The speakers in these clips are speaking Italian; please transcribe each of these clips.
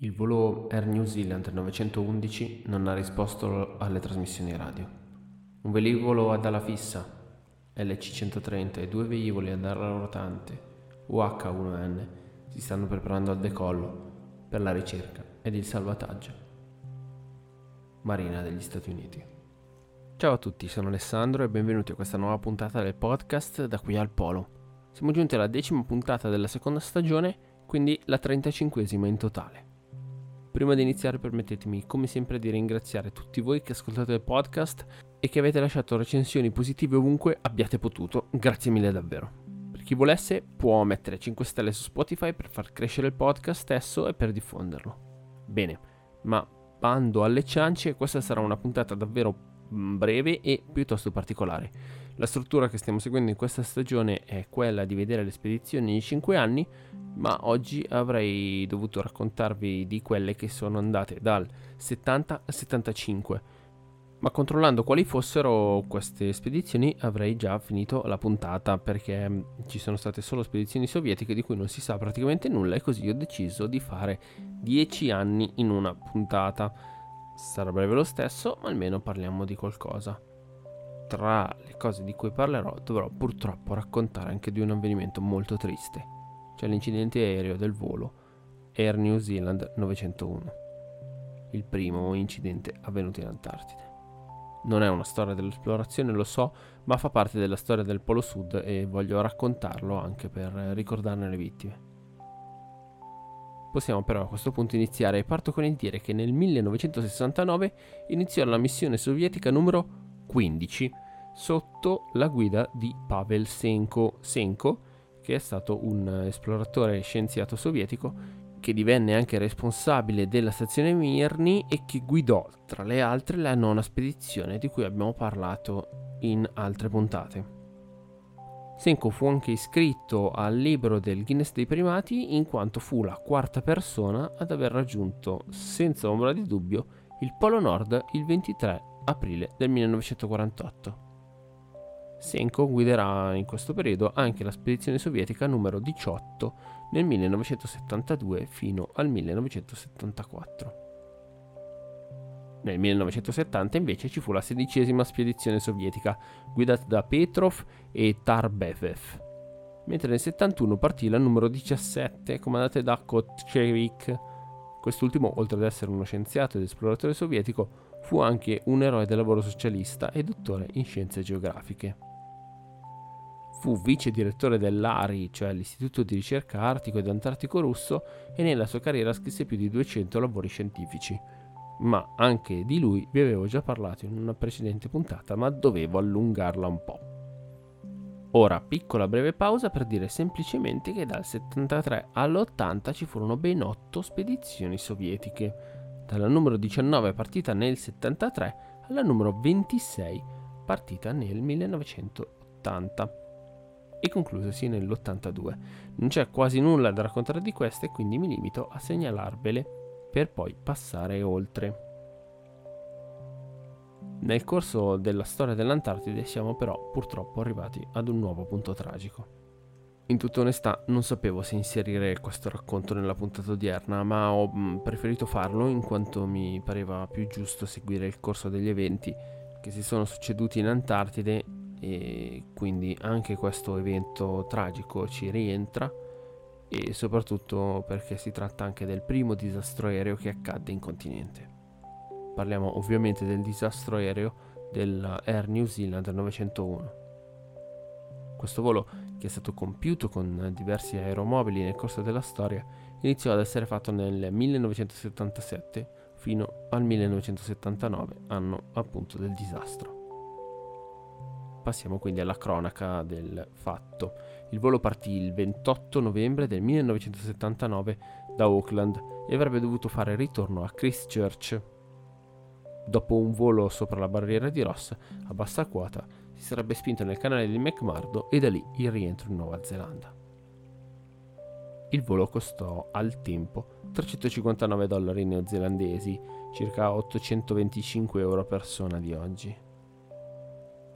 Il volo Air New Zealand 911 non ha risposto alle trasmissioni radio. Un velivolo ad ala fissa, LC-130 e due velivoli ad ala rotante, UH-1N, si stanno preparando al decollo per la ricerca ed il salvataggio. Marina degli Stati Uniti. Ciao a tutti, sono Alessandro e benvenuti a questa nuova puntata del podcast Da qui al Polo. Siamo giunti alla decima puntata della seconda stagione, quindi la 35esima in totale. Prima di iniziare permettetemi come sempre di ringraziare tutti voi che ascoltate il podcast e che avete lasciato recensioni positive ovunque abbiate potuto. Grazie mille davvero. Per chi volesse può mettere 5 stelle su Spotify per far crescere il podcast stesso e per diffonderlo. Bene, ma bando alle ciance, questa sarà una puntata davvero mm, breve e piuttosto particolare. La struttura che stiamo seguendo in questa stagione è quella di vedere le spedizioni in 5 anni, ma oggi avrei dovuto raccontarvi di quelle che sono andate dal 70 al 75. Ma controllando quali fossero queste spedizioni avrei già finito la puntata perché mm, ci sono state solo spedizioni sovietiche di cui non si sa praticamente nulla e così ho deciso di fare 10 anni in una puntata. Sarà breve lo stesso, ma almeno parliamo di qualcosa tra le cose di cui parlerò dovrò purtroppo raccontare anche di un avvenimento molto triste, cioè l'incidente aereo del volo Air New Zealand 901, il primo incidente avvenuto in Antartide. Non è una storia dell'esplorazione, lo so, ma fa parte della storia del Polo Sud e voglio raccontarlo anche per ricordarne le vittime. Possiamo però a questo punto iniziare e parto con il dire che nel 1969 iniziò la missione sovietica numero 15 sotto la guida di Pavel Senko, Senko che è stato un esploratore scienziato sovietico che divenne anche responsabile della stazione Mirny e che guidò, tra le altre, la nona spedizione di cui abbiamo parlato in altre puntate. Senko fu anche iscritto al libro del Guinness dei primati in quanto fu la quarta persona ad aver raggiunto senza ombra di dubbio il Polo Nord il 23 aprile del 1948. Senko guiderà in questo periodo anche la spedizione sovietica numero 18 nel 1972 fino al 1974. Nel 1970 invece ci fu la sedicesima spedizione sovietica guidata da Petrov e Tarbevev, mentre nel 71 partì la numero 17 comandata da Kotchevik. Quest'ultimo, oltre ad essere uno scienziato ed esploratore sovietico, fu anche un eroe del lavoro socialista e dottore in scienze geografiche. Fu vice direttore dell'ARI, cioè l'Istituto di ricerca artico ed antartico russo, e nella sua carriera scrisse più di 200 lavori scientifici. Ma anche di lui vi avevo già parlato in una precedente puntata, ma dovevo allungarla un po'. Ora, piccola breve pausa per dire semplicemente che dal 73 all'80 ci furono ben 8 spedizioni sovietiche dalla numero 19 partita nel 73 alla numero 26 partita nel 1980 e conclusasi nell'82. Non c'è quasi nulla da raccontare di queste, quindi mi limito a segnalarvele per poi passare oltre. Nel corso della storia dell'Antartide siamo però purtroppo arrivati ad un nuovo punto tragico. In tutta onestà non sapevo se inserire questo racconto nella puntata odierna, ma ho mm, preferito farlo in quanto mi pareva più giusto seguire il corso degli eventi che si sono succeduti in Antartide e quindi anche questo evento tragico ci rientra e soprattutto perché si tratta anche del primo disastro aereo che accadde in continente. Parliamo ovviamente del disastro aereo dell'Air New Zealand 901. Questo volo che è stato compiuto con diversi aeromobili nel corso della storia, iniziò ad essere fatto nel 1977 fino al 1979, anno appunto del disastro. Passiamo quindi alla cronaca del fatto. Il volo partì il 28 novembre del 1979 da Auckland e avrebbe dovuto fare ritorno a Christchurch. Dopo un volo sopra la barriera di Ross a bassa quota, si sarebbe spinto nel canale di McMurdo e da lì il rientro in Nuova Zelanda. Il volo costò al tempo 359 dollari neozelandesi, circa 825 euro a persona di oggi.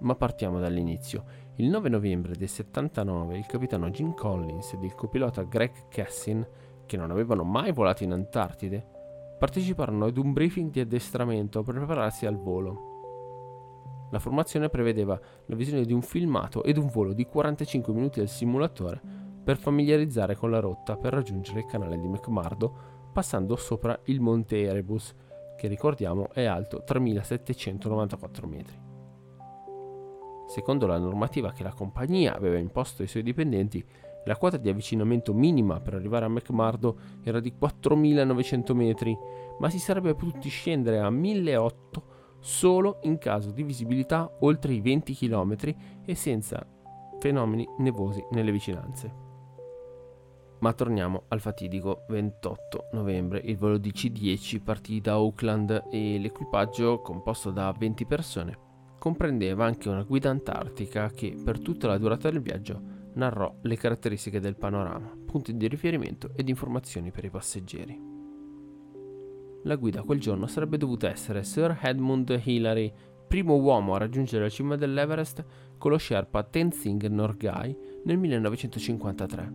Ma partiamo dall'inizio. Il 9 novembre del 79 il capitano Jim Collins ed il copilota Greg Cassin, che non avevano mai volato in Antartide, parteciparono ad un briefing di addestramento per prepararsi al volo. La formazione prevedeva la visione di un filmato ed un volo di 45 minuti del simulatore per familiarizzare con la rotta per raggiungere il canale di McMurdo passando sopra il monte Erebus, che ricordiamo è alto 3794 metri. Secondo la normativa che la compagnia aveva imposto ai suoi dipendenti, la quota di avvicinamento minima per arrivare a McMurdo era di 4.900 metri, ma si sarebbe potuti scendere a 1.800 solo in caso di visibilità oltre i 20 km e senza fenomeni nevosi nelle vicinanze. Ma torniamo al fatidico 28 novembre. Il volo DC-10 partì da Auckland e l'equipaggio, composto da 20 persone, comprendeva anche una guida antartica che per tutta la durata del viaggio narrò le caratteristiche del panorama, punti di riferimento ed informazioni per i passeggeri. La guida quel giorno sarebbe dovuta essere Sir Edmund Hillary, primo uomo a raggiungere la cima dell'Everest con lo Sherpa Tenzing Norgay nel 1953,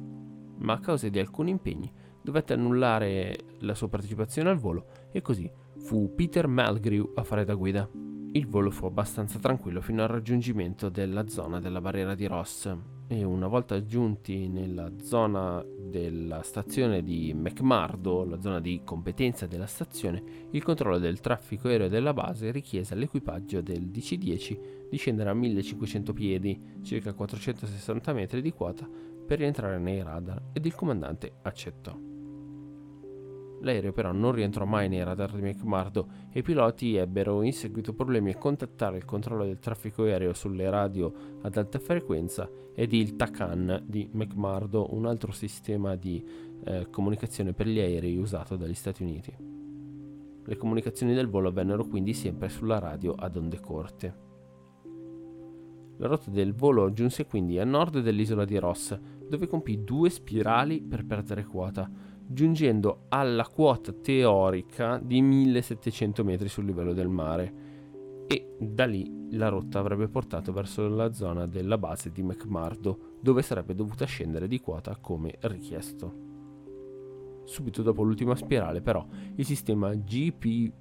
ma a causa di alcuni impegni dovette annullare la sua partecipazione al volo e così fu Peter Malgrew a fare da guida. Il volo fu abbastanza tranquillo fino al raggiungimento della zona della barriera di Ross, e una volta giunti nella zona della stazione di McMurdo, la zona di competenza della stazione, il controllo del traffico aereo della base richiese all'equipaggio del DC-10 di scendere a 1500 piedi, circa 460 metri di quota, per rientrare nei radar ed il comandante accettò. L'aereo però non rientrò mai nei radar di McMurdo e i piloti ebbero in seguito problemi a contattare il controllo del traffico aereo sulle radio ad alta frequenza ed il TACAN di McMurdo, un altro sistema di eh, comunicazione per gli aerei usato dagli Stati Uniti. Le comunicazioni del volo avvennero quindi sempre sulla radio ad onde corte. La rotta del volo giunse quindi a nord dell'isola di Ross, dove compì due spirali per perdere quota, giungendo alla quota teorica di 1700 metri sul livello del mare e da lì la rotta avrebbe portato verso la zona della base di McMurdo dove sarebbe dovuta scendere di quota come richiesto. Subito dopo l'ultima spirale però il sistema GPWS,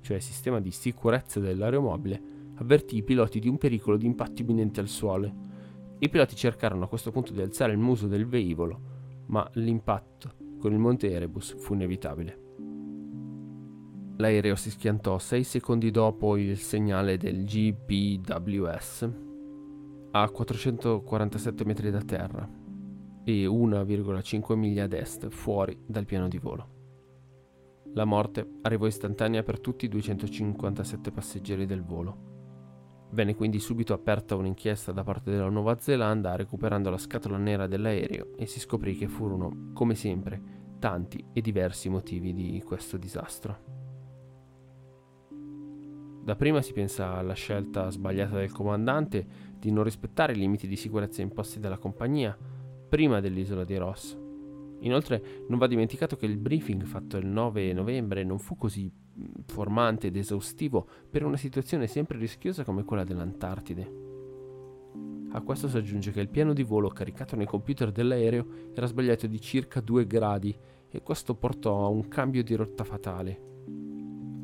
cioè il sistema di sicurezza dell'aeromobile, avvertì i piloti di un pericolo di impatto imminente al suolo. I piloti cercarono a questo punto di alzare il muso del velivolo, ma l'impatto con il monte Erebus fu inevitabile. L'aereo si schiantò 6 secondi dopo il segnale del GPWS a 447 metri da terra e 1,5 miglia ad est fuori dal piano di volo. La morte arrivò istantanea per tutti i 257 passeggeri del volo. Venne quindi subito aperta un'inchiesta da parte della Nuova Zelanda recuperando la scatola nera dell'aereo e si scoprì che furono, come sempre, tanti e diversi motivi di questo disastro. Dapprima si pensa alla scelta sbagliata del comandante di non rispettare i limiti di sicurezza imposti dalla compagnia prima dell'isola di Ross. Inoltre non va dimenticato che il briefing fatto il 9 novembre non fu così formante ed esaustivo per una situazione sempre rischiosa come quella dell'Antartide. A questo si aggiunge che il piano di volo caricato nei computer dell'aereo era sbagliato di circa 2 gradi e questo portò a un cambio di rotta fatale.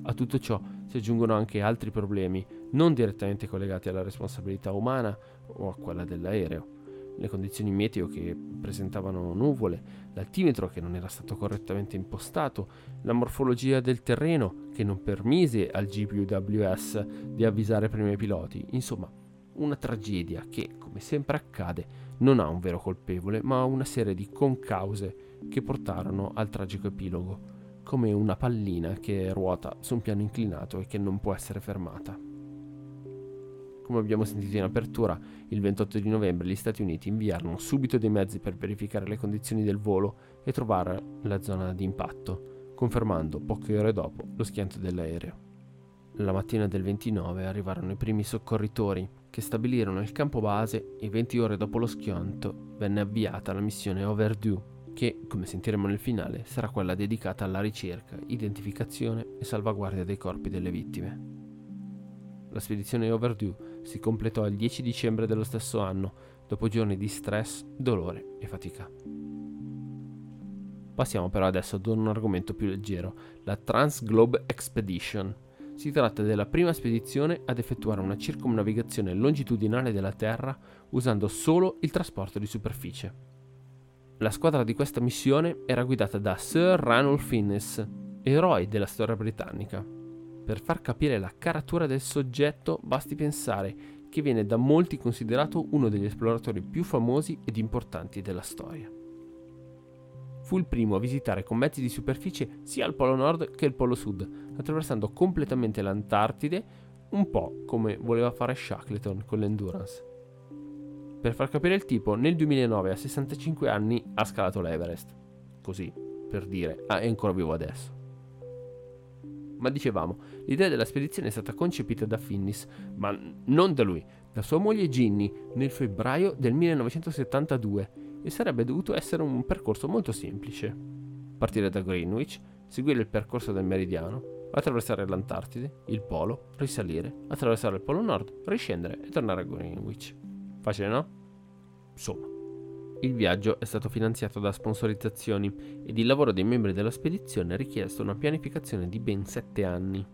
A tutto ciò si aggiungono anche altri problemi non direttamente collegati alla responsabilità umana o a quella dell'aereo le condizioni meteo che presentavano nuvole, l'altimetro che non era stato correttamente impostato, la morfologia del terreno che non permise al GPWS di avvisare prima i piloti, insomma una tragedia che, come sempre accade, non ha un vero colpevole, ma una serie di concause che portarono al tragico epilogo, come una pallina che ruota su un piano inclinato e che non può essere fermata. Come abbiamo sentito in apertura, il 28 di novembre gli Stati Uniti inviarono subito dei mezzi per verificare le condizioni del volo e trovare la zona di impatto, confermando poche ore dopo lo schianto dell'aereo. La mattina del 29 arrivarono i primi soccorritori che stabilirono il campo base e 20 ore dopo lo schianto venne avviata la missione Overdue che, come sentiremo nel finale, sarà quella dedicata alla ricerca, identificazione e salvaguardia dei corpi delle vittime. La spedizione Overdue si completò il 10 dicembre dello stesso anno, dopo giorni di stress, dolore e fatica. Passiamo però adesso ad un argomento più leggero, la Transglobe Expedition. Si tratta della prima spedizione ad effettuare una circumnavigazione longitudinale della Terra usando solo il trasporto di superficie. La squadra di questa missione era guidata da Sir Ranulph Innes, eroe della storia britannica. Per far capire la caratura del soggetto basti pensare che viene da molti considerato uno degli esploratori più famosi ed importanti della storia. Fu il primo a visitare con mezzi di superficie sia il Polo Nord che il Polo Sud, attraversando completamente l'Antartide, un po' come voleva fare Shackleton con l'Endurance. Per far capire il tipo, nel 2009 a 65 anni ha scalato l'Everest. Così, per dire, ah, è ancora vivo adesso. Ma dicevamo, l'idea della spedizione è stata concepita da Finnis, ma non da lui, da sua moglie Ginny, nel febbraio del 1972 e sarebbe dovuto essere un percorso molto semplice. Partire da Greenwich, seguire il percorso del meridiano, attraversare l'Antartide, il polo, risalire, attraversare il polo nord, riscendere e tornare a Greenwich. Facile no? Insomma. Il viaggio è stato finanziato da sponsorizzazioni ed il lavoro dei membri della spedizione ha richiesto una pianificazione di ben sette anni.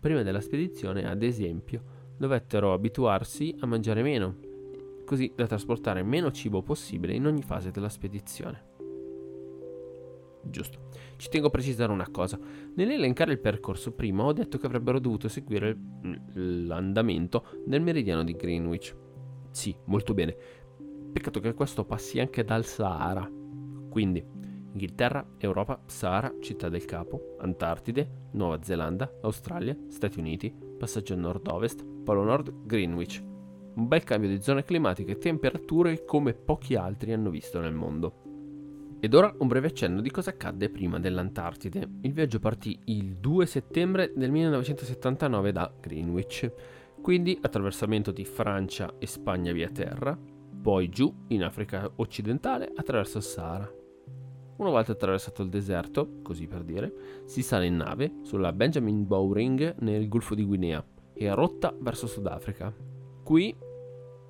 Prima della spedizione, ad esempio, dovettero abituarsi a mangiare meno così da trasportare meno cibo possibile in ogni fase della spedizione. Giusto. Ci tengo a precisare una cosa. Nell'elencare il percorso prima ho detto che avrebbero dovuto seguire l'andamento del meridiano di Greenwich. Sì, molto bene. Peccato che questo passi anche dal Sahara. Quindi, Inghilterra, Europa, Sahara, Città del Capo, Antartide, Nuova Zelanda, Australia, Stati Uniti, passaggio nord-ovest, Polo Nord, Greenwich un bel cambio di zone climatiche e temperature come pochi altri hanno visto nel mondo. Ed ora un breve accenno di cosa accadde prima dell'Antartide. Il viaggio partì il 2 settembre del 1979 da Greenwich, quindi attraversamento di Francia e Spagna via terra, poi giù in Africa occidentale attraverso il Sahara. Una volta attraversato il deserto, così per dire, si sale in nave sulla Benjamin Bowring nel Golfo di Guinea e a rotta verso Sudafrica. Qui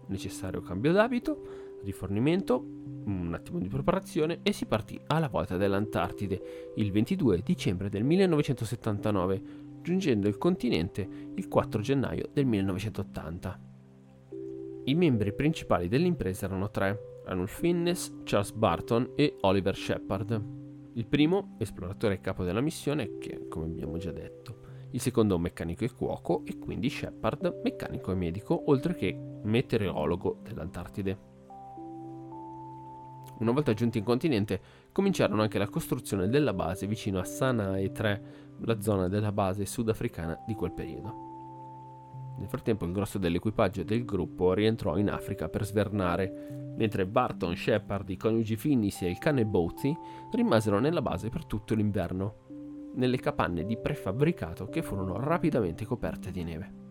necessario cambio d'abito, rifornimento, un attimo di preparazione e si partì alla volta dell'Antartide il 22 dicembre del 1979, giungendo il continente il 4 gennaio del 1980. I membri principali dell'impresa erano tre, Ranulph Finnes, Charles Barton e Oliver Shepard. Il primo, esploratore e capo della missione, che come abbiamo già detto, il secondo meccanico e cuoco e quindi Shepard, meccanico e medico, oltre che meteorologo dell'Antartide. Una volta giunti in continente, cominciarono anche la costruzione della base vicino a Sanae 3, la zona della base sudafricana di quel periodo. Nel frattempo il grosso dell'equipaggio del gruppo rientrò in Africa per svernare, mentre Barton, Shepard, i coniugi Finnis e il cane Bootsy rimasero nella base per tutto l'inverno, nelle capanne di prefabbricato che furono rapidamente coperte di neve.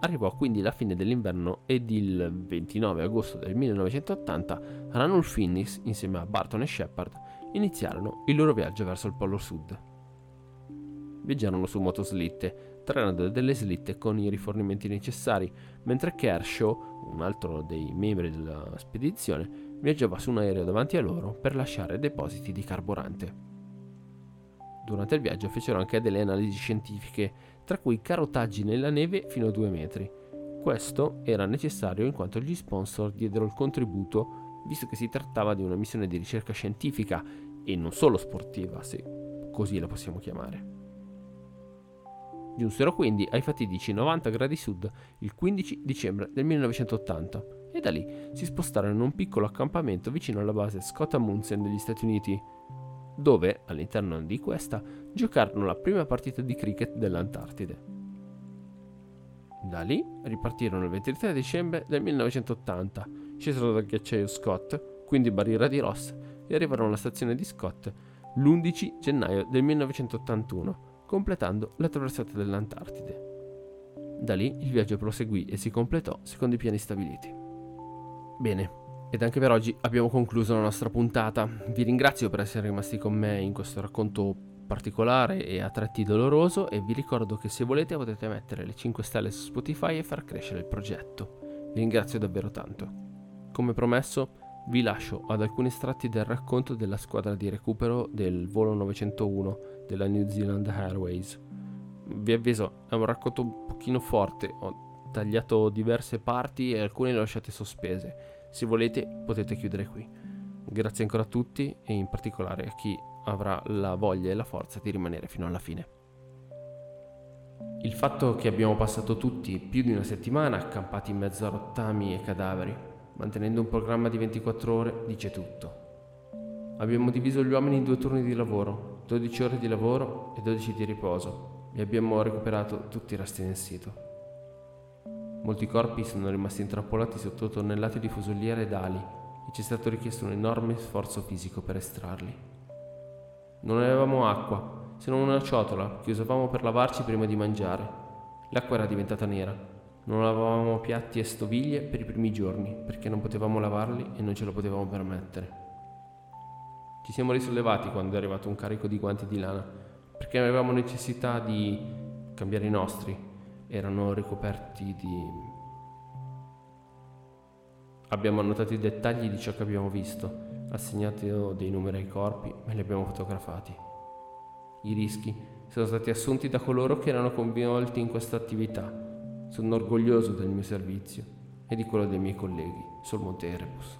Arrivò quindi la fine dell'inverno ed il 29 agosto del 1980 Ranulph Finnis insieme a Barton e Shepard iniziarono il loro viaggio verso il Polo Sud. Viaggiarono su motoslitte, traendo delle slitte con i rifornimenti necessari, mentre Kershaw, un altro dei membri della spedizione, viaggiava su un aereo davanti a loro per lasciare depositi di carburante. Durante il viaggio fecero anche delle analisi scientifiche, tra cui carotaggi nella neve fino a 2 metri. Questo era necessario in quanto gli sponsor diedero il contributo, visto che si trattava di una missione di ricerca scientifica e non solo sportiva, se così la possiamo chiamare. Giunsero quindi ai fatidici 90 gradi sud il 15 dicembre del 1980 e da lì si spostarono in un piccolo accampamento vicino alla base Scott Amundsen degli Stati Uniti, dove, all'interno di questa, giocarono la prima partita di cricket dell'Antartide. Da lì ripartirono il 23 dicembre del 1980, scesero dal ghiacciaio Scott, quindi barriera di Ross, e arrivarono alla stazione di Scott l'11 gennaio del 1981, completando la traversata dell'Antartide. Da lì il viaggio proseguì e si completò secondo i piani stabiliti. Bene, ed anche per oggi abbiamo concluso la nostra puntata. Vi ringrazio per essere rimasti con me in questo racconto particolare e a tratti doloroso e vi ricordo che se volete potete mettere le 5 stelle su Spotify e far crescere il progetto. Vi ringrazio davvero tanto. Come promesso, vi lascio ad alcuni estratti del racconto della squadra di recupero del volo 901 della New Zealand Airways. Vi avviso, è un racconto un pochino forte, ho tagliato diverse parti e alcune le ho lasciate sospese. Se volete potete chiudere qui. Grazie ancora a tutti e in particolare a chi avrà la voglia e la forza di rimanere fino alla fine. Il fatto che abbiamo passato tutti più di una settimana accampati in mezzo a rottami e cadaveri mantenendo un programma di 24 ore, dice tutto. Abbiamo diviso gli uomini in due turni di lavoro, 12 ore di lavoro e 12 di riposo, e abbiamo recuperato tutti i resti nel sito. Molti corpi sono rimasti intrappolati sotto tonnellate di fusoliere ed ali e ci è stato richiesto un enorme sforzo fisico per estrarli. Non avevamo acqua, se non una ciotola che usavamo per lavarci prima di mangiare. L'acqua era diventata nera non lavavamo piatti e stoviglie per i primi giorni perché non potevamo lavarli e non ce lo potevamo permettere. Ci siamo risollevati quando è arrivato un carico di guanti di lana perché avevamo necessità di cambiare i nostri. Erano ricoperti di... Abbiamo annotato i dettagli di ciò che abbiamo visto, assegnato dei numeri ai corpi e li abbiamo fotografati. I rischi sono stati assunti da coloro che erano coinvolti in questa attività sono orgoglioso del mio servizio e di quello dei miei colleghi sul Monte Erebus.